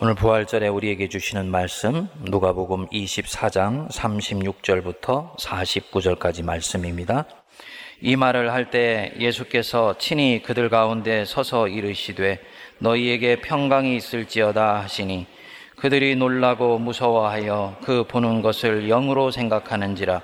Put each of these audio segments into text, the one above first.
오늘 부활절에 우리에게 주시는 말씀 누가복음 24장 36절부터 49절까지 말씀입니다. 이 말을 할 때 예수께서 친히 그들 가운데 서서 이르시되 너희에게 평강이 있을지어다 하시니 그들이 놀라고 무서워하여 그 보는 것을 영으로 생각하는지라.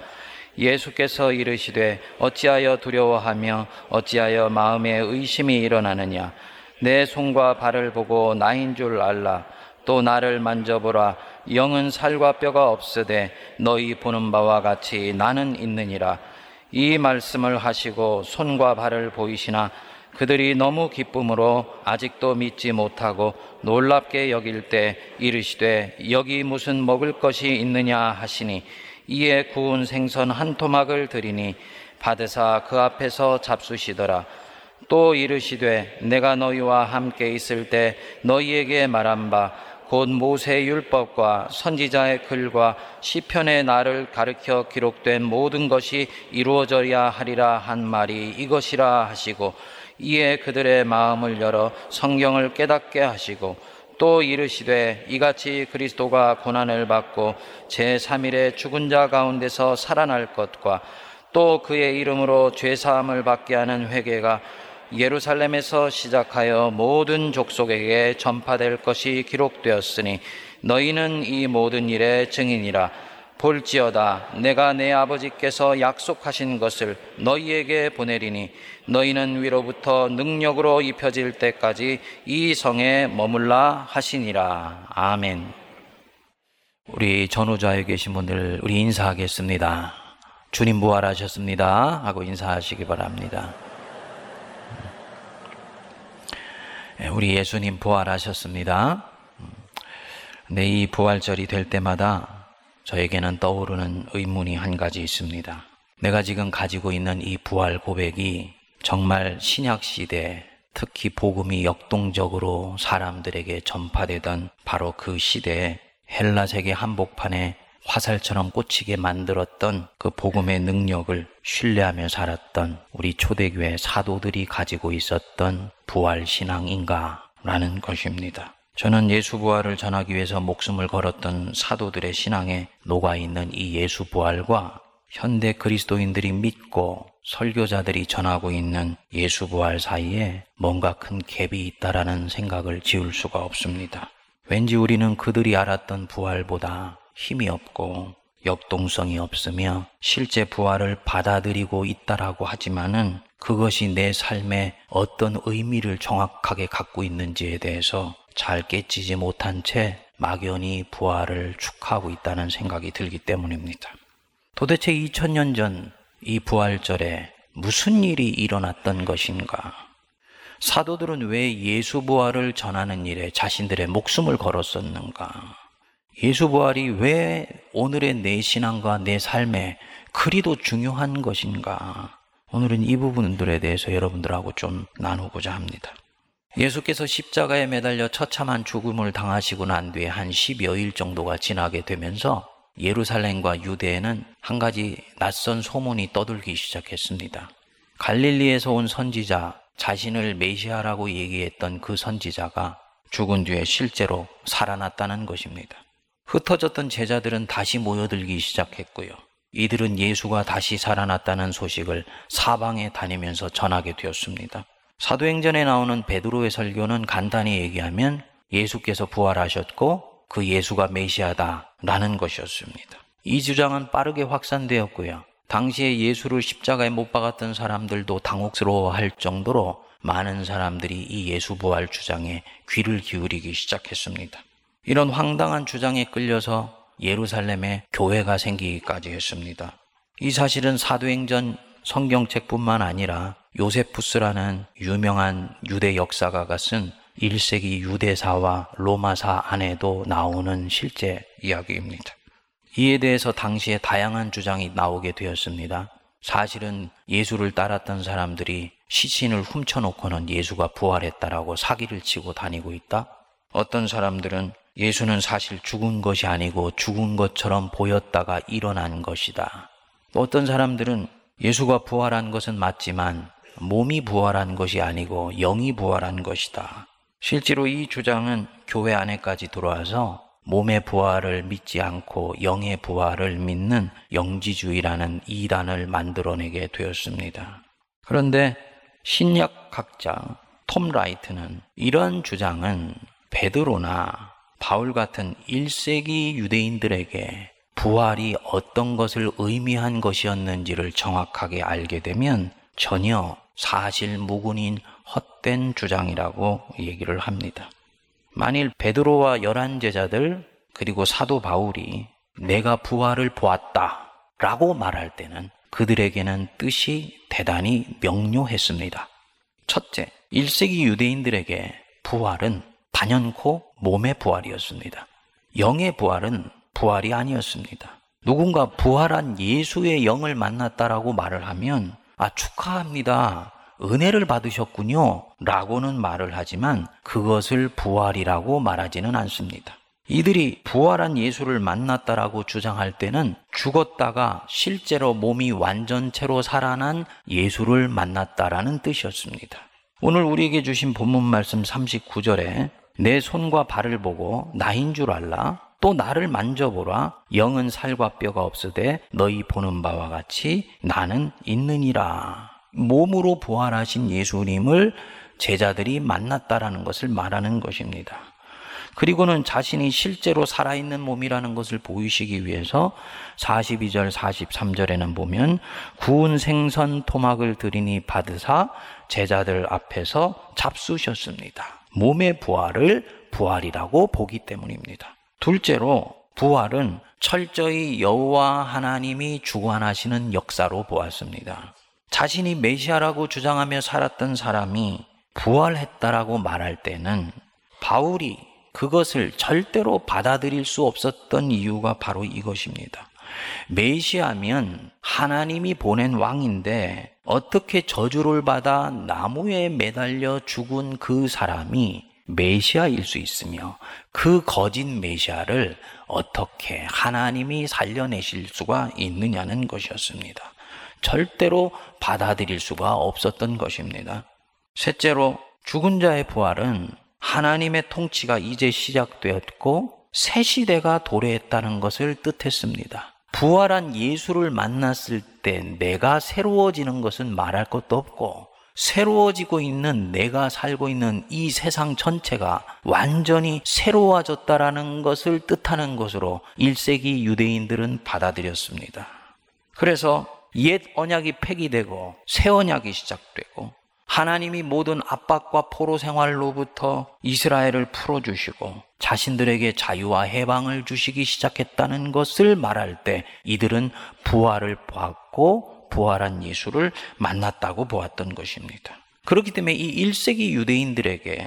예수께서 이르시되 어찌하여 두려워하며 어찌하여 마음에 의심이 일어나느냐? 내 손과 발을 보고 나인 줄 알라 또 나를 만져보라. 영은 살과 뼈가 없으되 너희 보는 바와 같이 나는 있느니라. 이 말씀을 하시고 손과 발을 보이시나 그들이 너무 기쁨으로 아직도 믿지 못하고 놀랍게 여길 때 이르시되 여기 무슨 먹을 것이 있느냐 하시니 이에 구운 생선 한 토막을 드리니 받으사 그 앞에서 잡수시더라. 또 이르시되 내가 너희와 함께 있을 때 너희에게 말한 바 곧 모세 율법과 선지자의 글과 시편의 나를 가르켜 기록된 모든 것이 이루어져야 하리라 한 말이 이것이라 하시고 이에 그들의 마음을 열어 성경을 깨닫게 하시고 또 이르시되 이같이 그리스도가 고난을 받고 제3일에 죽은 자 가운데서 살아날 것과 또 그의 이름으로 죄 사함을 받게 하는 회개가 예루살렘에서 시작하여 모든 족속에게 전파될 것이 기록되었으니 너희는 이 모든 일의 증인이라. 볼지어다 내가 내 아버지께서 약속하신 것을 너희에게 보내리니 너희는 위로부터 능력으로 입혀질 때까지 이 성에 머물라 하시니라. 아멘. 우리 전후좌에 계신 분들 우리 인사하겠습니다. 주님 부활하셨습니다. 하고 인사하시기 바랍니다 예, 우리 예수님 부활하셨습니다. 내 이 부활절이 될 때마다 저에게는 떠오르는 의문이 한 가지 있습니다. 내가 지금 가지고 있는 이 부활 고백이 정말 신약 시대 특히 복음이 역동적으로 사람들에게 전파되던 바로 그 시대에 헬라 세계 한복판에 화살처럼 꽂히게 만들었던 그 복음의 능력을 신뢰하며 살았던 우리 초대교회 사도들이 가지고 있었던 부활 신앙인가? 라는 것입니다. 저는 예수 부활을 전하기 위해서 목숨을 걸었던 사도들의 신앙에 녹아 있는 이 예수 부활과 현대 그리스도인들이 믿고 설교자들이 전하고 있는 예수 부활 사이에 뭔가 큰 갭이 있다라는 생각을 지울 수가 없습니다. 왠지 우리는 그들이 알았던 부활보다 힘이 없고 역동성이 없으며 실제 부활을 받아들이고 있다라고 하지만은 그것이 내 삶에 어떤 의미를 정확하게 갖고 있는지에 대해서 잘 깨지지 못한 채 막연히 부활을 축하하고 있다는 생각이 들기 때문입니다. 도대체 2000년 전 이 부활절에 무슨 일이 일어났던 것인가? 사도들은 왜 예수 부활을 전하는 일에 자신들의 목숨을 걸었었는가? 예수 부활이 왜 오늘의 내 신앙과 내 삶에 그리도 중요한 것인가? 오늘은 이 부분들에 대해서 여러분들하고 좀 나누고자 합니다. 예수께서 십자가에 매달려 처참한 죽음을 당하시고 난 뒤에 한 10여일 정도가 지나게 되면서 예루살렘과 유대에는 한 가지 낯선 소문이 떠들기 시작했습니다. 갈릴리에서 온 선지자, 자신을 메시아라고 얘기했던 그 선지자가 죽은 뒤에 실제로 살아났다는 것입니다. 흩어졌던 제자들은 다시 모여들기 시작했고요. 이들은 예수가 다시 살아났다는 소식을 사방에 다니면서 전하게 되었습니다. 사도행전에 나오는 베드로의 설교는 간단히 얘기하면 예수께서 부활하셨고 그 예수가 메시아다라는 것이었습니다. 이 주장은 빠르게 확산되었고요. 당시에 예수를 십자가에 못 박았던 사람들도 당혹스러워할 정도로 많은 사람들이 이 예수 부활 주장에 귀를 기울이기 시작했습니다. 이런 황당한 주장에 끌려서 예루살렘에 교회가 생기기까지 했습니다. 이 사실은 사도행전 성경책뿐만 아니라 요세푸스라는 유명한 유대 역사가가 쓴 1세기 유대사와 로마사 안에도 나오는 실제 이야기입니다. 이에 대해서 당시에 다양한 주장이 나오게 되었습니다. 사실은 예수를 따랐던 사람들이 시신을 훔쳐놓고는 예수가 부활했다라고 사기를 치고 다니고 있다. 어떤 사람들은 예수는 사실 죽은 것이 아니고 죽은 것처럼 보였다가 일어난 것이다. 어떤 사람들은 예수가 부활한 것은 맞지만 몸이 부활한 것이 아니고 영이 부활한 것이다. 실제로 이 주장은 교회 안에까지 들어와서 몸의 부활을 믿지 않고 영의 부활을 믿는 영지주의라는 이단을 만들어내게 되었습니다. 그런데 신약학자 톰 라이트는 이런 주장은 베드로나 바울 같은 1세기 유대인들에게 부활이 어떤 것을 의미한 것이었는지를 정확하게 알게 되면 전혀 사실 무근인 헛된 주장이라고 얘기를 합니다. 만일 베드로와 열한 제자들 그리고 사도 바울이 내가 부활을 보았다 라고 말할 때는 그들에게는 뜻이 대단히 명료했습니다. 첫째, 1세기 유대인들에게 부활은 단연코 몸의 부활이었습니다. 영의 부활은 부활이 아니었습니다. 누군가 부활한 예수의 영을 만났다라고 말을 하면 아 축하합니다. 은혜를 받으셨군요. 라고는 말을 하지만 그것을 부활이라고 말하지는 않습니다. 이들이 부활한 예수를 만났다라고 주장할 때는 죽었다가 실제로 몸이 완전체로 살아난 예수를 만났다라는 뜻이었습니다. 오늘 우리에게 주신 본문 말씀 39절에 내 손과 발을 보고 나인 줄 알라 또 나를 만져보라 영은 살과 뼈가 없으되 너희 보는 바와 같이 나는 있느니라 몸으로 부활하신 예수님을 제자들이 만났다라는 것을 말하는 것입니다. 그리고는 자신이 실제로 살아있는 몸이라는 것을 보이시기 위해서 42절, 43절에는 보면 구운 생선 토막을 드리니 받으사 제자들 앞에서 잡수셨습니다. 몸의 부활을 부활이라고 보기 때문입니다. 둘째로 부활은 철저히 여호와 하나님이 주관하시는 역사로 보았습니다. 자신이 메시아라고 주장하며 살았던 사람이 부활했다라고 말할 때는 바울이 그것을 절대로 받아들일 수 없었던 이유가 바로 이것입니다. 메시아면 하나님이 보낸 왕인데 어떻게 저주를 받아 나무에 매달려 죽은 그 사람이 메시아일 수 있으며 그 거짓 메시아를 어떻게 하나님이 살려내실 수가 있느냐는 것이었습니다. 절대로 받아들일 수가 없었던 것입니다. 셋째로 죽은 자의 부활은 하나님의 통치가 이제 시작되었고 새 시대가 도래했다는 것을 뜻했습니다. 부활한 예수를 만났을 때 내가 새로워지는 것은 말할 것도 없고 새로워지고 있는 내가 살고 있는 이 세상 전체가 완전히 새로워졌다라는 것을 뜻하는 것으로 1세기 유대인들은 받아들였습니다. 그래서 옛 언약이 폐기되고 새 언약이 시작되고 하나님이 모든 압박과 포로 생활로부터 이스라엘을 풀어주시고 자신들에게 자유와 해방을 주시기 시작했다는 것을 말할 때 이들은 부활을 보았고 부활한 예수를 만났다고 보았던 것입니다. 그렇기 때문에 이 1세기 유대인들에게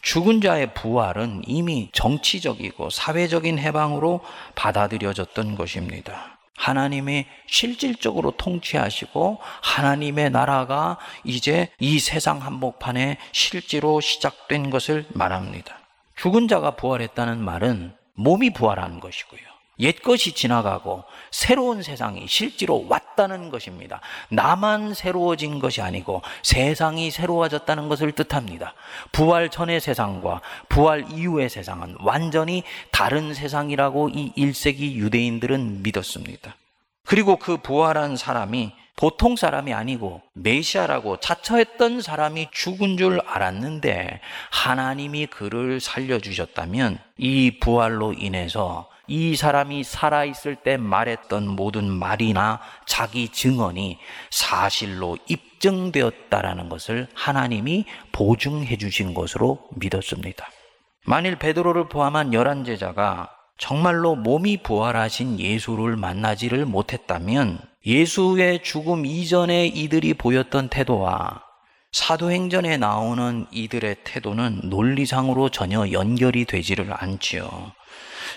죽은 자의 부활은 이미 정치적이고 사회적인 해방으로 받아들여졌던 것입니다. 하나님이 실질적으로 통치하시고 하나님의 나라가 이제 이 세상 한복판에 실제로 시작된 것을 말합니다. 죽은 자가 부활했다는 말은 몸이 부활한 것이고요. 옛것이 지나가고 새로운 세상이 실제로 왔다는 것입니다. 나만 새로워진 것이 아니고 세상이 새로워졌다는 것을 뜻합니다. 부활 전의 세상과 부활 이후의 세상은 완전히 다른 세상이라고 이 1세기 유대인들은 믿었습니다. 그리고 그 부활한 사람이 보통 사람이 아니고 메시아라고 자처했던 사람이 죽은 줄 알았는데 하나님이 그를 살려주셨다면 이 부활로 인해서 이 사람이 살아있을 때 말했던 모든 말이나 자기 증언이 사실로 입증되었다라는 것을 하나님이 보증해 주신 것으로 믿었습니다. 만일 베드로를 포함한 열한 제자가 정말로 몸이 부활하신 예수를 만나지를 못했다면 예수의 죽음 이전에 이들이 보였던 태도와 사도행전에 나오는 이들의 태도는 논리상으로 전혀 연결이 되지를 않지요.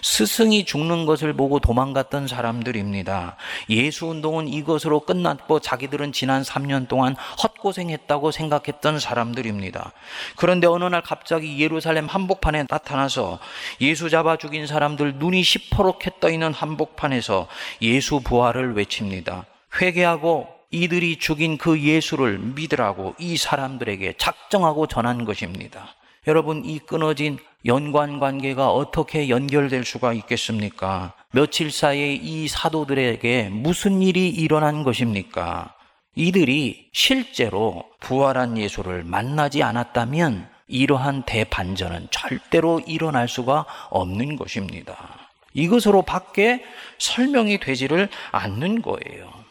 스승이 죽는 것을 보고 도망갔던 사람들입니다. 예수 운동은 이것으로 끝났고 자기들은 지난 3년 동안 헛고생했다고 생각했던 사람들입니다. 그런데 어느 날 갑자기 예루살렘 한복판에 나타나서 예수 잡아 죽인 사람들 눈이 시퍼렇게 떠 있는 한복판에서 예수 부활을 외칩니다. 회개하고 이들이 죽인 그 예수를 믿으라고 이 사람들에게 작정하고 전한 것입니다. 여러분, 이 끊어진 연관 관계가 어떻게 연결될 수가 있겠습니까? 며칠 사이에 이 사도들에게 무슨 일이 일어난 것입니까? 이들이 실제로 부활한 예수를 만나지 않았다면 이러한 대반전은 절대로 일어날 수가 없는 것입니다. 이것으로 밖에 설명이 되지를 않는 거예요.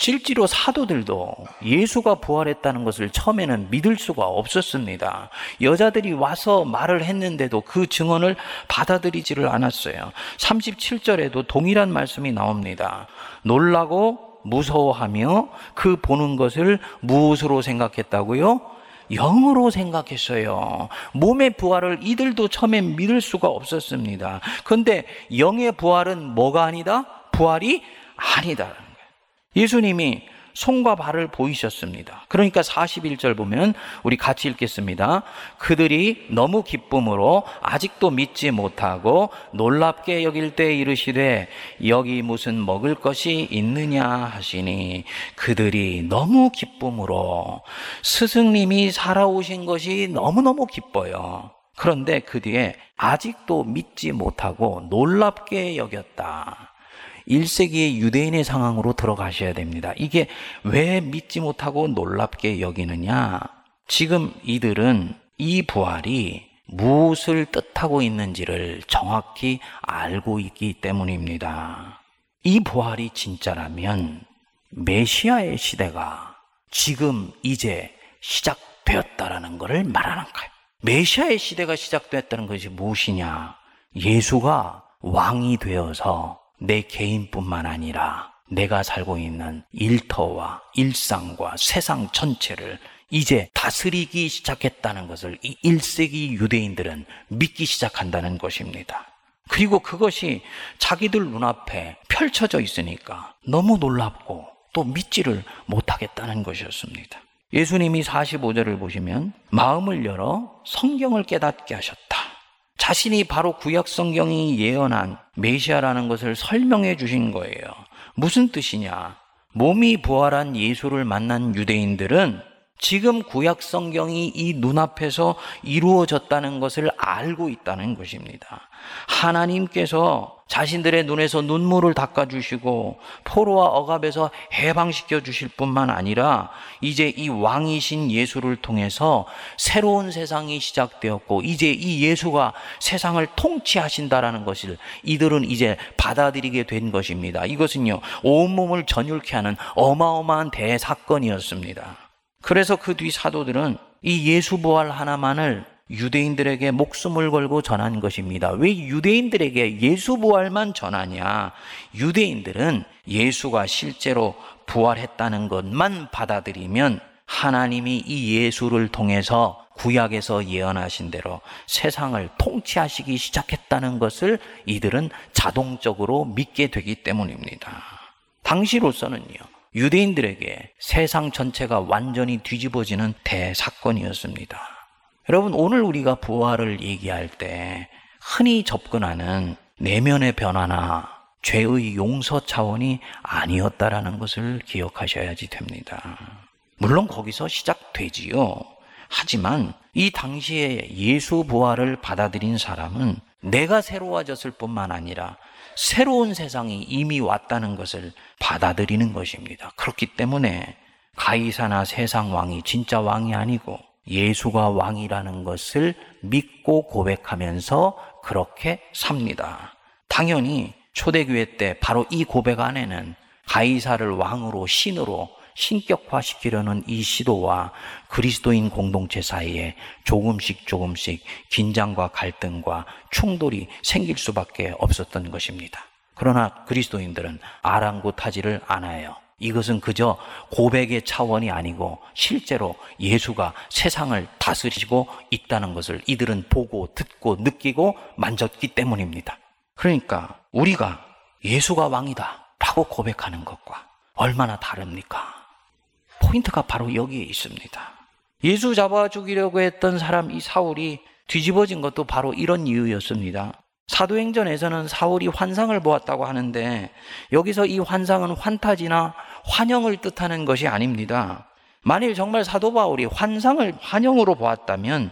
실제로 사도들도 예수가 부활했다는 것을 처음에는 믿을 수가 없었습니다. 여자들이 와서 말을 했는데도 그 증언을 받아들이지를 않았어요. 37절에도 동일한 말씀이 나옵니다. 놀라고 무서워하며 그 보는 것을 무엇으로 생각했다고요? 영으로 생각했어요. 몸의 부활을 이들도 처음에 믿을 수가 없었습니다. 그런데 영의 부활은 뭐가 아니다? 부활이 아니다. 예수님이 손과 발을 보이셨습니다. 그러니까 41절 보면 우리 같이 읽겠습니다. 그들이 너무 기쁨으로 아직도 믿지 못하고 놀랍게 여길 때 이르시되 여기 무슨 먹을 것이 있느냐 하시니 그들이 너무 기쁨으로 스승님이 살아오신 것이 너무너무 기뻐요. 그런데 그 뒤에 아직도 믿지 못하고 놀랍게 여겼다. 1세기의 유대인의 상황으로 들어가셔야 됩니다. 이게 왜 믿지 못하고 놀랍게 여기느냐? 지금 이들은 이 부활이 무엇을 뜻하고 있는지를 정확히 알고 있기 때문입니다. 이 부활이 진짜라면 메시아의 시대가 지금 이제 시작되었다라는 것을 말하는 거예요. 메시아의 시대가 시작되었다는 것이 무엇이냐? 예수가 왕이 되어서 내 개인뿐만 아니라 내가 살고 있는 일터와 일상과 세상 전체를 이제 다스리기 시작했다는 것을 이 1세기 유대인들은 믿기 시작한다는 것입니다. 그리고 그것이 자기들 눈앞에 펼쳐져 있으니까 너무 놀랍고 또 믿지를 못하겠다는 것이었습니다. 예수님이 45절을 보시면 마음을 열어 성경을 깨닫게 하셨다. 자신이 바로 구약 성경이 예언한 메시아라는 것을 설명해 주신 거예요. 무슨 뜻이냐? 몸이 부활한 예수를 만난 유대인들은 지금 구약 성경이 이 눈앞에서 이루어졌다는 것을 알고 있다는 것입니다. 하나님께서 자신들의 눈에서 눈물을 닦아주시고 포로와 억압에서 해방시켜 주실 뿐만 아니라 이제 이 왕이신 예수를 통해서 새로운 세상이 시작되었고 이제 이 예수가 세상을 통치하신다라는 것을 이들은 이제 받아들이게 된 것입니다. 이것은요, 온몸을 전율케 하는 어마어마한 대사건이었습니다. 그래서 그 뒤 사도들은 이 예수 부활 하나만을 유대인들에게 목숨을 걸고 전한 것입니다. 왜 유대인들에게 예수 부활만 전하냐? 유대인들은 예수가 실제로 부활했다는 것만 받아들이면 하나님이 이 예수를 통해서 구약에서 예언하신 대로 세상을 통치하시기 시작했다는 것을 이들은 자동적으로 믿게 되기 때문입니다. 당시로서는요, 유대인들에게 세상 전체가 완전히 뒤집어지는 대사건이었습니다. 여러분, 오늘 우리가 부활을 얘기할 때 흔히 접근하는 내면의 변화나 죄의 용서 차원이 아니었다라는 것을 기억하셔야지 됩니다. 물론 거기서 시작되지요. 하지만 이 당시에 예수 부활을 받아들인 사람은 내가 새로워졌을 뿐만 아니라 새로운 세상이 이미 왔다는 것을 받아들이는 것입니다. 그렇기 때문에 가이사나 세상 왕이 진짜 왕이 아니고 예수가 왕이라는 것을 믿고 고백하면서 그렇게 삽니다. 당연히 초대교회 때 바로 이 고백 안에는 가이사를 왕으로 신으로 신격화시키려는 이 시도와 그리스도인 공동체 사이에 조금씩 조금씩 긴장과 갈등과 충돌이 생길 수밖에 없었던 것입니다. 그러나 그리스도인들은 아랑곳하지를 않아요. 이것은 그저 고백의 차원이 아니고 실제로 예수가 세상을 다스리고 있다는 것을 이들은 보고 듣고 느끼고 만졌기 때문입니다. 그러니까 우리가 예수가 왕이다 라고 고백하는 것과 얼마나 다릅니까? 포인트가 바로 여기에 있습니다. 예수 잡아 죽이려고 했던 사람 이 사울이 뒤집어진 것도 바로 이런 이유였습니다. 사도행전에서는 사울이 환상을 보았다고 하는데 여기서 이 환상은 환타지나 환영을 뜻하는 것이 아닙니다. 만일 정말 사도 바울이 환상을 환영으로 보았다면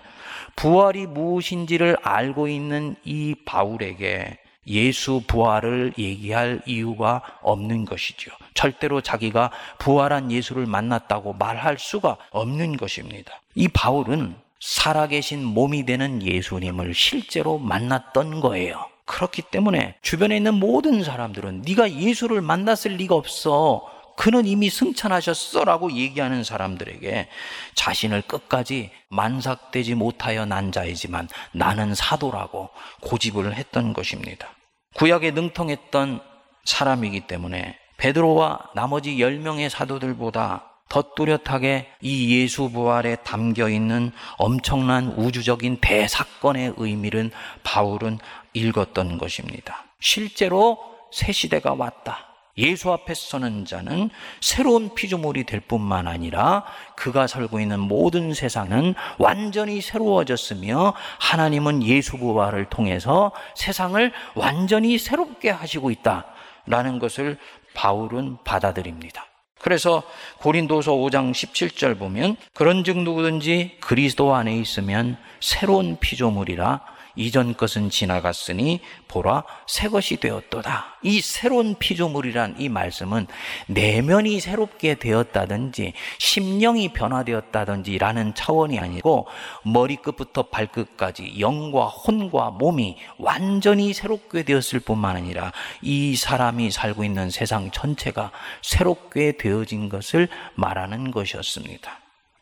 부활이 무엇인지를 알고 있는 이 바울에게 예수 부활을 얘기할 이유가 없는 것이죠. 절대로 자기가 부활한 예수를 만났다고 말할 수가 없는 것입니다. 이 바울은 살아계신 몸이 되는 예수님을 실제로 만났던 거예요. 그렇기 때문에 주변에 있는 모든 사람들은 네가 예수를 만났을 리가 없어. 그는 이미 승천하셨어 라고 얘기하는 사람들에게 자신을 끝까지 만삭되지 못하여 난 자이지만 나는 사도라고 고집을 했던 것입니다. 구약에 능통했던 사람이기 때문에 베드로와 나머지 10명의 사도들보다 더 뚜렷하게 이 예수 부활에 담겨 있는 엄청난 우주적인 대사건의 의미를 바울은 읽었던 것입니다. 실제로 새 시대가 왔다. 예수 앞에 서는 자는 새로운 피조물이 될 뿐만 아니라 그가 살고 있는 모든 세상은 완전히 새로워졌으며 하나님은 예수 부활을 통해서 세상을 완전히 새롭게 하시고 있다라는 것을 바울은 받아들입니다. 그래서 고린도서 5장 17절 보면 그런즉 누구든지 그리스도 안에 있으면 새로운 피조물이라 이전 것은 지나갔으니 보라 새 것이 되었도다. 이 새로운 피조물이란 이 말씀은 내면이 새롭게 되었다든지 심령이 변화되었다든지라는 차원이 아니고 머리끝부터 발끝까지 영과 혼과 몸이 완전히 새롭게 되었을 뿐만 아니라 이 사람이 살고 있는 세상 전체가 새롭게 되어진 것을 말하는 것이었습니다.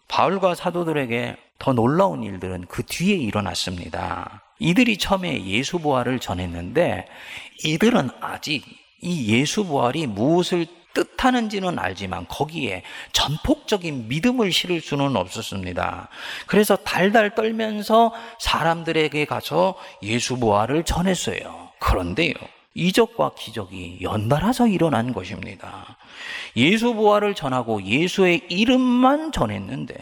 바울과 사도들에게 더 놀라운 일들은 그 뒤에 일어났습니다. 이들이 처음에 예수 부활을 전했는데 이들은 아직 이 예수 부활이 무엇을 뜻하는지는 알지만 거기에 전폭적인 믿음을 실을 수는 없었습니다. 그래서 달달 떨면서 사람들에게 가서 예수 부활을 전했어요. 그런데요. 이적과 기적이 연달아서 일어난 것입니다. 예수 부활을 전하고 예수의 이름만 전했는데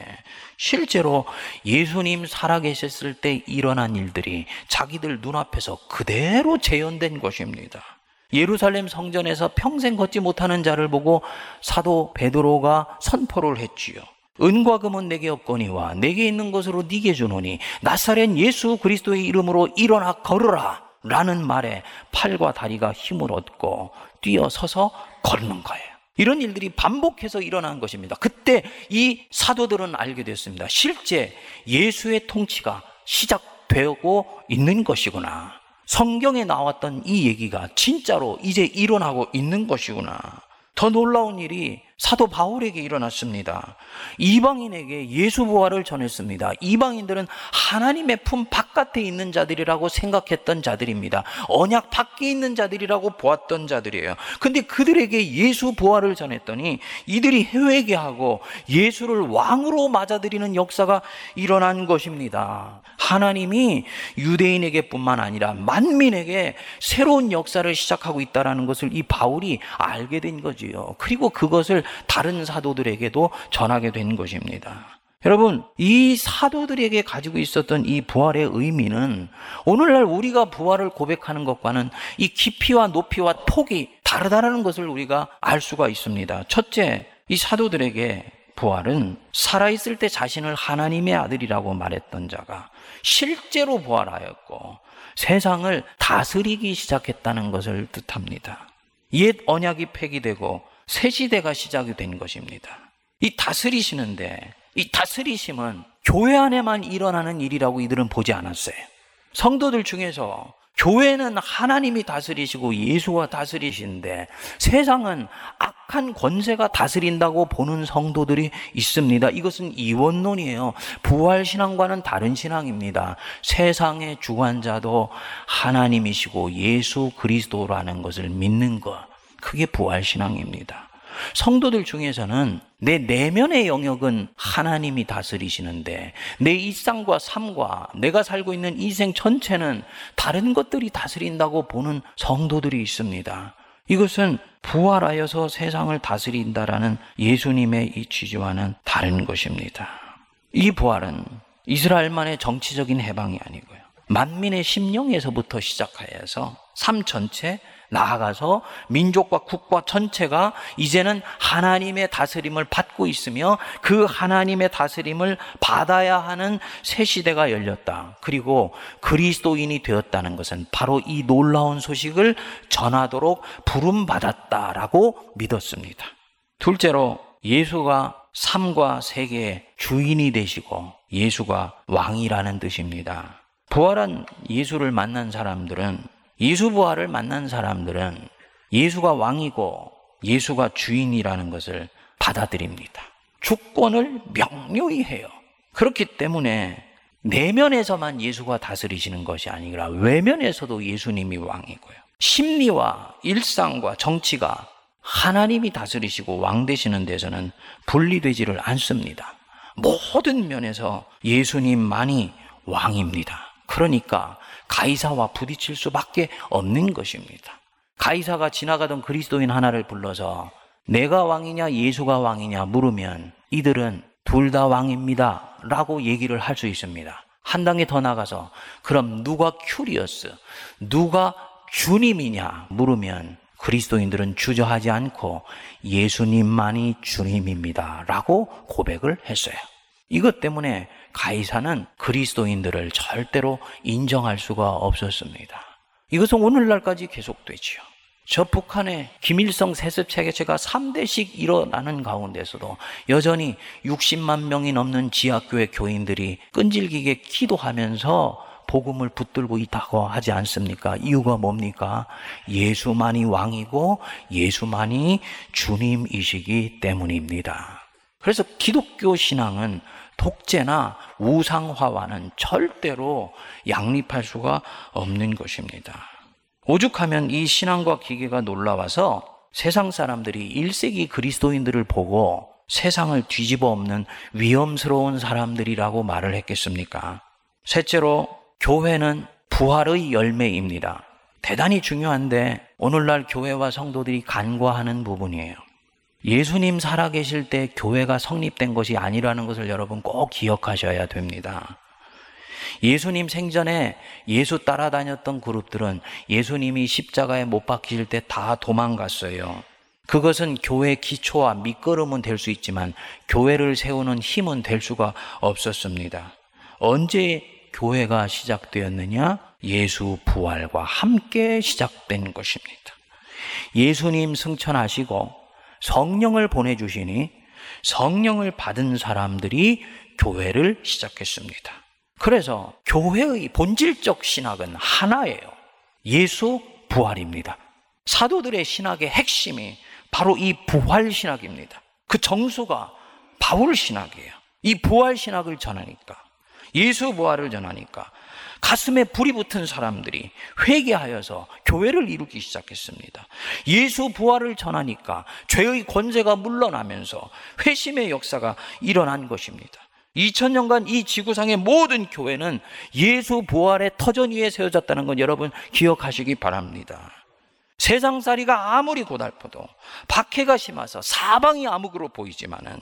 실제로 예수님 살아계셨을 때 일어난 일들이 자기들 눈앞에서 그대로 재현된 것입니다. 예루살렘 성전에서 평생 걷지 못하는 자를 보고 사도 베드로가 선포를 했지요. 은과 금은 내게 없거니와 내게 있는 것으로 네게 주노니 나사렛 예수 그리스도의 이름으로 일어나 걸으라 라는 말에 팔과 다리가 힘을 얻고 뛰어서서 걷는 거예요. 이런 일들이 반복해서 일어난 것입니다. 그때 이 사도들은 알게 됐습니다. 실제 예수의 통치가 시작되고 있는 것이구나. 성경에 나왔던 이 얘기가 진짜로 이제 일어나고 있는 것이구나. 더 놀라운 일이 사도 바울에게 일어났습니다. 이방인에게 예수 부활을 전했습니다. 이방인들은 하나님의 품 바깥에 있는 자들이라고 생각했던 자들입니다. 언약 밖에 있는 자들이라고 보았던 자들이에요. 근데 그들에게 예수 부활을 전했더니 이들이 회개하고 예수를 왕으로 맞아들이는 역사가 일어난 것입니다. 하나님이 유대인에게뿐만 아니라 만민에게 새로운 역사를 시작하고 있다라는 것을 이 바울이 알게 된 거지요. 그리고 그것을 다른 사도들에게도 전하게 된 것입니다. 여러분, 이 사도들에게 가지고 있었던 이 부활의 의미는 오늘날 우리가 부활을 고백하는 것과는 이 깊이와 높이와 폭이 다르다는 것을 우리가 알 수가 있습니다. 첫째, 이 사도들에게 부활은 살아있을 때 자신을 하나님의 아들이라고 말했던 자가 실제로 부활하였고 세상을 다스리기 시작했다는 것을 뜻합니다. 옛 언약이 폐기되고 새 시대가 시작이 된 것입니다. 이 다스리시는데 이 다스리심은 교회 안에만 일어나는 일이라고 이들은 보지 않았어요. 성도들 중에서 교회는 하나님이 다스리시고 예수가 다스리시는데 세상은 악한 권세가 다스린다고 보는 성도들이 있습니다. 이것은 이원론이에요. 부활신앙과는 다른 신앙입니다. 세상의 주관자도 하나님이시고 예수 그리스도라는 것을 믿는 것. 그게 부활신앙입니다. 성도들 중에서는 내 내면의 영역은 하나님이 다스리시는데 내 일상과 삶과 내가 살고 있는 인생 전체는 다른 것들이 다스린다고 보는 성도들이 있습니다. 이것은 부활하여서 세상을 다스린다라는 예수님의 이 취지와는 다른 것입니다. 이 부활은 이스라엘만의 정치적인 해방이 아니고요. 만민의 심령에서부터 시작하여서 삶 전체 나아가서 민족과 국가 전체가 이제는 하나님의 다스림을 받고 있으며 그 하나님의 다스림을 받아야 하는 새 시대가 열렸다. 그리고 그리스도인이 되었다는 것은 바로 이 놀라운 소식을 전하도록 부름받았다라고 믿었습니다. 둘째로 예수가 삶과 세계의 주인이 되시고 예수가 왕이라는 뜻입니다. 부활한 예수를 만난 사람들은 부활을 만난 사람들은 예수가 왕이고 예수가 주인이라는 것을 받아들입니다. 주권을 명료히 해요. 그렇기 때문에 내면에서만 예수가 다스리시는 것이 아니라 외면에서도 예수님이 왕이고요. 심리와 일상과 정치가 하나님이 다스리시고 왕 되시는 데서는 분리되지를 않습니다. 모든 면에서 예수님만이 왕입니다. 그러니까 가이사와 부딪힐 수밖에 없는 것입니다. 가이사가 지나가던 그리스도인 하나를 불러서 내가 왕이냐 예수가 왕이냐 물으면 이들은 둘 다 왕입니다. 라고 얘기를 할 수 있습니다. 한 단계 더 나가서 그럼 누가 Κύριος, 누가 주님이냐 물으면 그리스도인들은 주저하지 않고 예수님만이 주님입니다. 라고 고백을 했어요. 이것 때문에 가이사는 그리스도인들을 절대로 인정할 수가 없었습니다. 이것은 오늘날까지 계속되지요. 저 북한의 김일성 세습 체계체가 3대씩 일어나는 가운데서도 여전히 60만 명이 넘는 지하교회 교인들이 끈질기게 기도하면서 복음을 붙들고 있다고 하지 않습니까? 이유가 뭡니까? 예수만이 왕이고 예수만이 주님이시기 때문입니다. 그래서 기독교 신앙은 독재나 우상화와는 절대로 양립할 수가 없는 것입니다. 오죽하면 이 신앙과 기계가 놀라워서 세상 사람들이 1세기 그리스도인들을 보고 세상을 뒤집어 엎는 위험스러운 사람들이라고 말을 했겠습니까? 셋째로 교회는 부활의 열매입니다. 대단히 중요한데 오늘날 교회와 성도들이 간과하는 부분이에요. 예수님 살아계실 때 교회가 성립된 것이 아니라는 것을 여러분 꼭 기억하셔야 됩니다. 예수님 생전에 예수 따라다녔던 그룹들은 예수님이 십자가에 못 박히실 때 다 도망갔어요. 그것은 교회 기초와 밑거름은 될 수 있지만 교회를 세우는 힘은 될 수가 없었습니다. 언제 교회가 시작되었느냐? 예수 부활과 함께 시작된 것입니다. 예수님 승천하시고 성령을 보내주시니 성령을 받은 사람들이 교회를 시작했습니다. 그래서 교회의 본질적 신학은 하나예요. 예수 부활입니다. 사도들의 신학의 핵심이 바로 이 부활 신학입니다. 그 정수가 바울 신학이에요. 이 부활 신학을 전하니까 예수 부활을 전하니까 가슴에 불이 붙은 사람들이 회개하여서 교회를 이루기 시작했습니다. 예수 부활을 전하니까 죄의 권세가 물러나면서 회심의 역사가 일어난 것입니다. 2000년간 이 지구상의 모든 교회는 예수 부활의 터전 위에 세워졌다는 건 여러분 기억하시기 바랍니다. 세상살이가 아무리 고달퍼도 박해가 심해서 사방이 암흑으로 보이지만은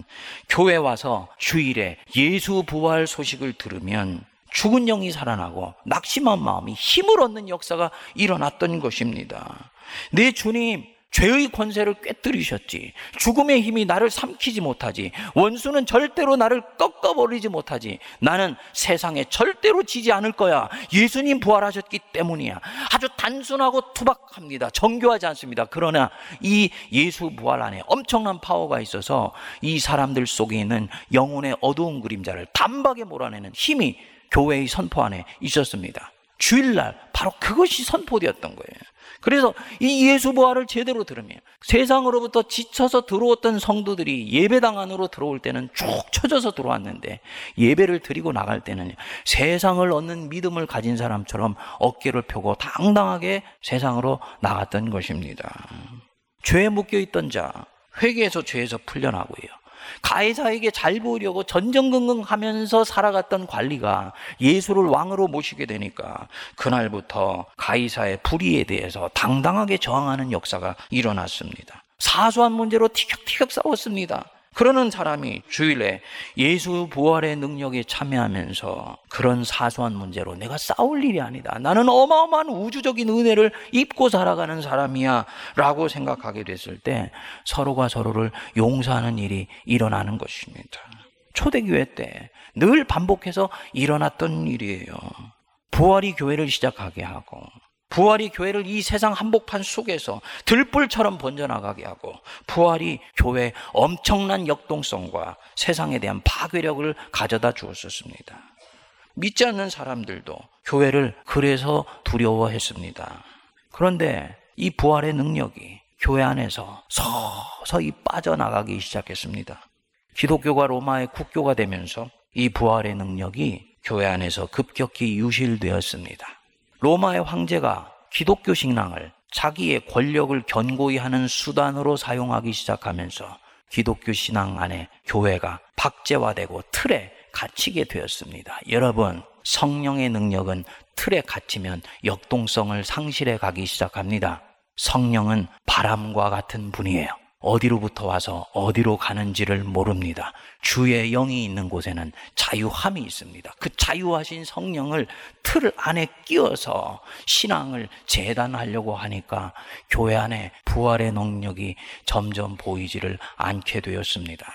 교회 와서 주일에 예수 부활 소식을 들으면 죽은 영이 살아나고 낙심한 마음이 힘을 얻는 역사가 일어났던 것입니다. 내 주님 죄의 권세를 꿰뜨리셨지. 죽음의 힘이 나를 삼키지 못하지. 원수는 절대로 나를 꺾어버리지 못하지. 나는 세상에 절대로 지지 않을 거야. 예수님 부활하셨기 때문이야. 아주 단순하고 투박합니다. 정교하지 않습니다. 그러나 이 예수 부활 안에 엄청난 파워가 있어서 이 사람들 속에 있는 영혼의 어두운 그림자를 단박에 몰아내는 힘이 교회의 선포 안에 있었습니다. 주일날 바로 그것이 선포되었던 거예요. 그래서 이 예수 부활을 제대로 들으면 세상으로부터 지쳐서 들어왔던 성도들이 예배당 안으로 들어올 때는 쭉 쳐져서 들어왔는데 예배를 드리고 나갈 때는 세상을 얻는 믿음을 가진 사람처럼 어깨를 펴고 당당하게 세상으로 나갔던 것입니다. 죄에 묶여 있던 자 회개해서 죄에서 풀려나고요. 가해자에게 잘 보이려고 전전긍긍 하면서 살아갔던 관리가 예수를 왕으로 모시게 되니까 그날부터 가이사의 불의에 대해서 당당하게 저항하는 역사가 일어났습니다. 사소한 문제로 티격티격 싸웠습니다. 그러는 사람이 주일에 예수 부활의 능력에 참여하면서 그런 사소한 문제로 내가 싸울 일이 아니다. 나는 어마어마한 우주적인 은혜를 입고 살아가는 사람이야. 라고 생각하게 됐을 때 서로가 서로를 용서하는 일이 일어나는 것입니다. 초대교회 때 늘 반복해서 일어났던 일이에요. 부활이 교회를 시작하게 하고 부활이 교회를 이 세상 한복판 속에서 들불처럼 번져나가게 하고 부활이 교회에 엄청난 역동성과 세상에 대한 파괴력을 가져다 주었었습니다. 믿지 않는 사람들도 교회를 그래서 두려워했습니다. 그런데 이 부활의 능력이 교회 안에서 서서히 빠져나가기 시작했습니다. 기독교가 로마의 국교가 되면서 이 부활의 능력이 교회 안에서 급격히 유실되었습니다. 로마의 황제가 기독교 신앙을 자기의 권력을 견고히 하는 수단으로 사용하기 시작하면서 기독교 신앙 안에 교회가 박제화되고 틀에 갇히게 되었습니다. 여러분, 성령의 능력은 틀에 갇히면 역동성을 상실해 가기 시작합니다. 성령은 바람과 같은 분이에요. 어디로부터 와서 어디로 가는지를 모릅니다. 주의 영이 있는 곳에는 자유함이 있습니다. 그 자유하신 성령을 틀 안에 끼워서 신앙을 재단하려고 하니까 교회 안에 부활의 능력이 점점 보이지를 않게 되었습니다.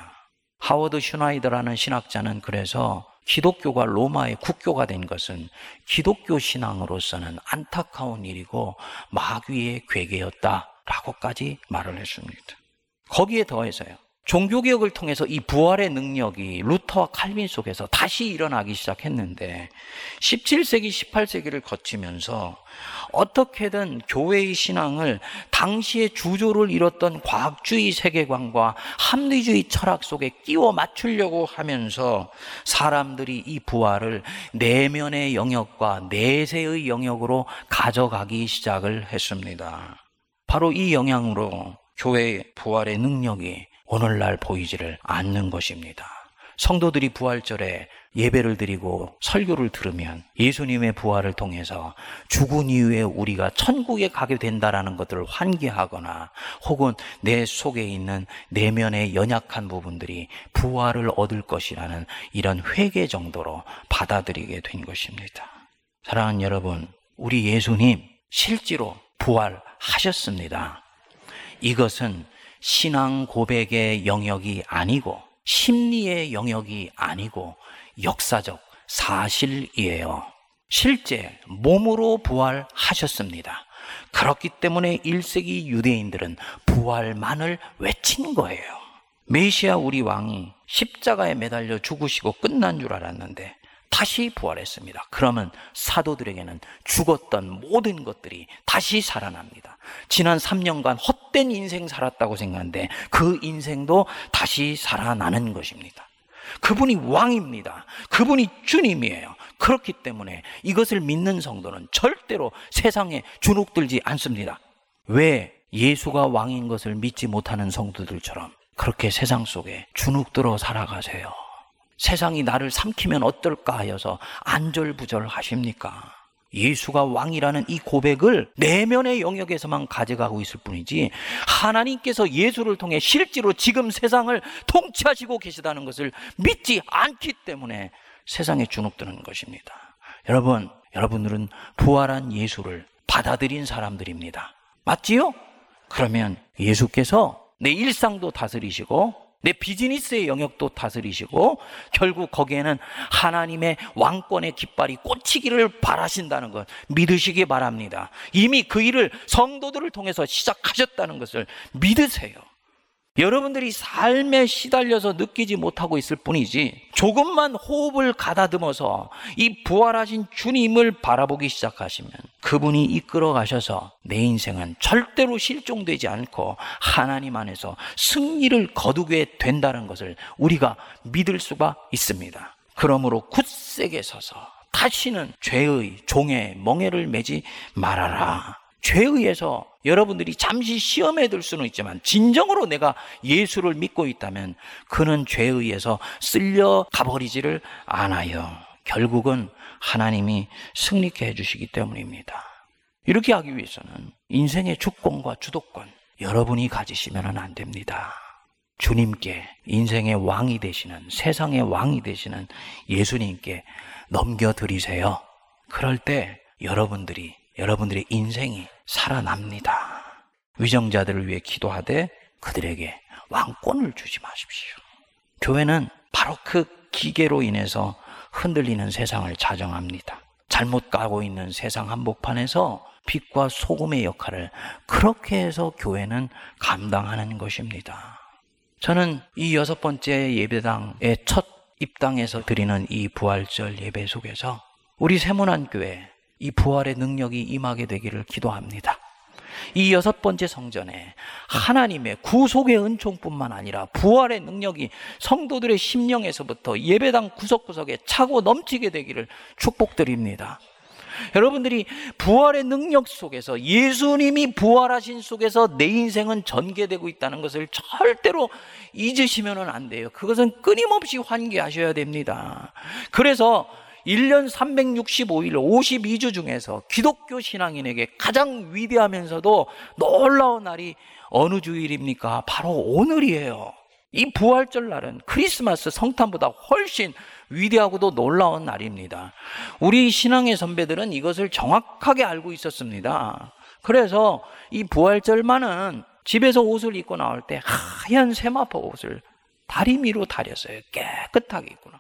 하워드 슈나이더라는 신학자는 그래서 기독교가 로마의 국교가 된 것은 기독교 신앙으로서는 안타까운 일이고 마귀의 괴계였다라고까지 말을 했습니다. 거기에 더해서요. 종교개혁을 통해서 이 부활의 능력이 루터와 칼빈 속에서 다시 일어나기 시작했는데 17세기, 18세기를 거치면서 어떻게든 교회의 신앙을 당시의 주조를 잃었던 과학주의 세계관과 합리주의 철학 속에 끼워 맞추려고 하면서 사람들이 이 부활을 내면의 영역과 내세의 영역으로 가져가기 시작을 했습니다. 바로 이 영향으로 교회의 부활의 능력이 오늘날 보이지를 않는 것입니다. 성도들이 부활절에 예배를 드리고 설교를 들으면 예수님의 부활을 통해서 죽은 이후에 우리가 천국에 가게 된다라는 것들을 환기하거나 혹은 내 속에 있는 내면의 연약한 부분들이 부활을 얻을 것이라는 이런 회개 정도로 받아들이게 된 것입니다. 사랑하는 여러분, 우리 예수님 실제로 부활하셨습니다. 이것은 신앙 고백의 영역이 아니고 심리의 영역이 아니고 역사적 사실이에요. 실제 몸으로 부활하셨습니다. 그렇기 때문에 1세기 유대인들은 부활만을 외친 거예요. 메시아 우리 왕이 십자가에 매달려 죽으시고 끝난 줄 알았는데 다시 부활했습니다. 그러면 사도들에게는 죽었던 모든 것들이 다시 살아납니다. 지난 3년간 헛된 인생 살았다고 생각하는데 그 인생도 다시 살아나는 것입니다. 그분이 왕입니다. 그분이 주님이에요. 그렇기 때문에 이것을 믿는 성도는 절대로 세상에 주눅들지 않습니다. 왜 예수가 왕인 것을 믿지 못하는 성도들처럼 그렇게 세상 속에 주눅들어 살아가세요? 세상이 나를 삼키면 어떨까 하여서 안절부절 하십니까? 예수가 왕이라는 이 고백을 내면의 영역에서만 가져가고 있을 뿐이지 하나님께서 예수를 통해 실제로 지금 세상을 통치하시고 계시다는 것을 믿지 않기 때문에 세상에 주눅드는 것입니다. 여러분, 여러분들은 부활한 예수를 받아들인 사람들입니다. 맞지요? 그러면 예수께서 내 일상도 다스리시고 내 비즈니스의 영역도 다스리시고 결국 거기에는 하나님의 왕권의 깃발이 꽂히기를 바라신다는 것 믿으시기 바랍니다. 이미 그 일을 성도들을 통해서 시작하셨다는 것을 믿으세요. 여러분들이 삶에 시달려서 느끼지 못하고 있을 뿐이지 조금만 호흡을 가다듬어서 이 부활하신 주님을 바라보기 시작하시면 그분이 이끌어 가셔서 내 인생은 절대로 실종되지 않고 하나님 안에서 승리를 거두게 된다는 것을 우리가 믿을 수가 있습니다. 그러므로 굳세게 서서 다시는 죄의 종의 멍에를 매지 말아라. 죄에 의해서 여러분들이 잠시 시험에 들 수는 있지만 진정으로 내가 예수를 믿고 있다면 그는 죄에 의해서 쓸려 가버리지를 않아요. 결국은 하나님이 승리케 해주시기 때문입니다. 이렇게 하기 위해서는 인생의 주권과 주도권 여러분이 가지시면 안 됩니다. 주님께 인생의 왕이 되시는 세상의 왕이 되시는 예수님께 넘겨드리세요. 그럴 때 여러분들이 여러분들의 인생이 살아납니다. 위정자들을 위해 기도하되 그들에게 왕권을 주지 마십시오. 교회는 바로 그 기계로 인해서 흔들리는 세상을 자정합니다. 잘못 가고 있는 세상 한복판에서 빛과 소금의 역할을 그렇게 해서 교회는 감당하는 것입니다. 저는 이 여섯 번째 예배당의 첫 입당에서 드리는 이 부활절 예배 속에서 우리 세문안 교회 이 부활의 능력이 임하게 되기를 기도합니다. 이 여섯 번째 성전에 하나님의 구속의 은총뿐만 아니라 부활의 능력이 성도들의 심령에서부터 예배당 구석구석에 차고 넘치게 되기를 축복드립니다. 여러분들이 부활의 능력 속에서 예수님이 부활하신 속에서 내 인생은 전개되고 있다는 것을 절대로 잊으시면 안 돼요. 그것은 끊임없이 환기하셔야 됩니다. 그래서 1년 365일 52주 중에서 기독교 신앙인에게 가장 위대하면서도 놀라운 날이 어느 주일입니까? 바로 오늘이에요. 이 부활절 날은 크리스마스 성탄보다 훨씬 위대하고도 놀라운 날입니다. 우리 신앙의 선배들은 이것을 정확하게 알고 있었습니다. 그래서 이 부활절만은 집에서 옷을 입고 나올 때 하얀 세마포 옷을 다리미로 다렸어요. 깨끗하게 입구나.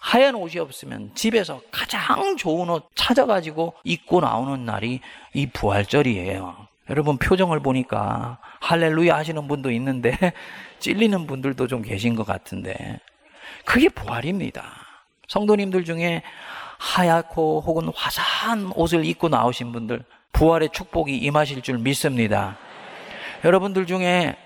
하얀 옷이 없으면 집에서 가장 좋은 옷 찾아가지고 입고 나오는 날이 이 부활절이에요. 여러분 표정을 보니까 할렐루야 하시는 분도 있는데 찔리는 분들도 좀 계신 것 같은데 그게 부활입니다. 성도님들 중에 하얗고 혹은 화사한 옷을 입고 나오신 분들 부활의 축복이 임하실 줄 믿습니다. 여러분들 중에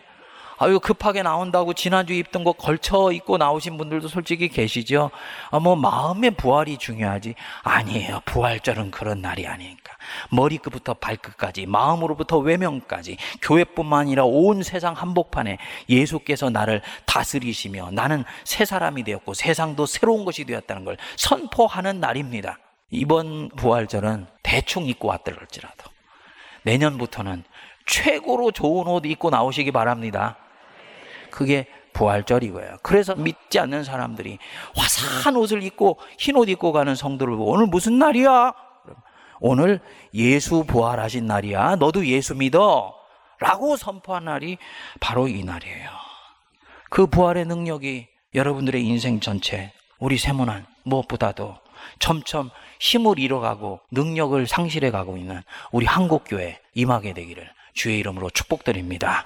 아유 급하게 나온다고 지난주 입던 거 걸쳐 입고 나오신 분들도 솔직히 계시죠. 아, 뭐 마음의 부활이 중요하지 아니에요. 부활절은 그런 날이 아니니까 머리끝부터 발끝까지 마음으로부터 외면까지 교회뿐만 아니라 온 세상 한복판에 예수께서 나를 다스리시며 나는 새 사람이 되었고 세상도 새로운 것이 되었다는 걸 선포하는 날입니다. 이번 부활절은 대충 입고 왔더랄지라도 내년부터는 최고로 좋은 옷 입고 나오시기 바랍니다. 그게 부활절이고요. 그래서 믿지 않는 사람들이 화사한 옷을 입고 흰 옷 입고 가는 성도를 보고 오늘 무슨 날이야? 오늘 예수 부활하신 날이야. 너도 예수 믿어. 라고 선포한 날이 바로 이 날이에요. 그 부활의 능력이 여러분들의 인생 전체, 우리 세문안 무엇보다도 점점 힘을 잃어가고 능력을 상실해 가고 있는 우리 한국교회 임하게 되기를 주의 이름으로 축복드립니다.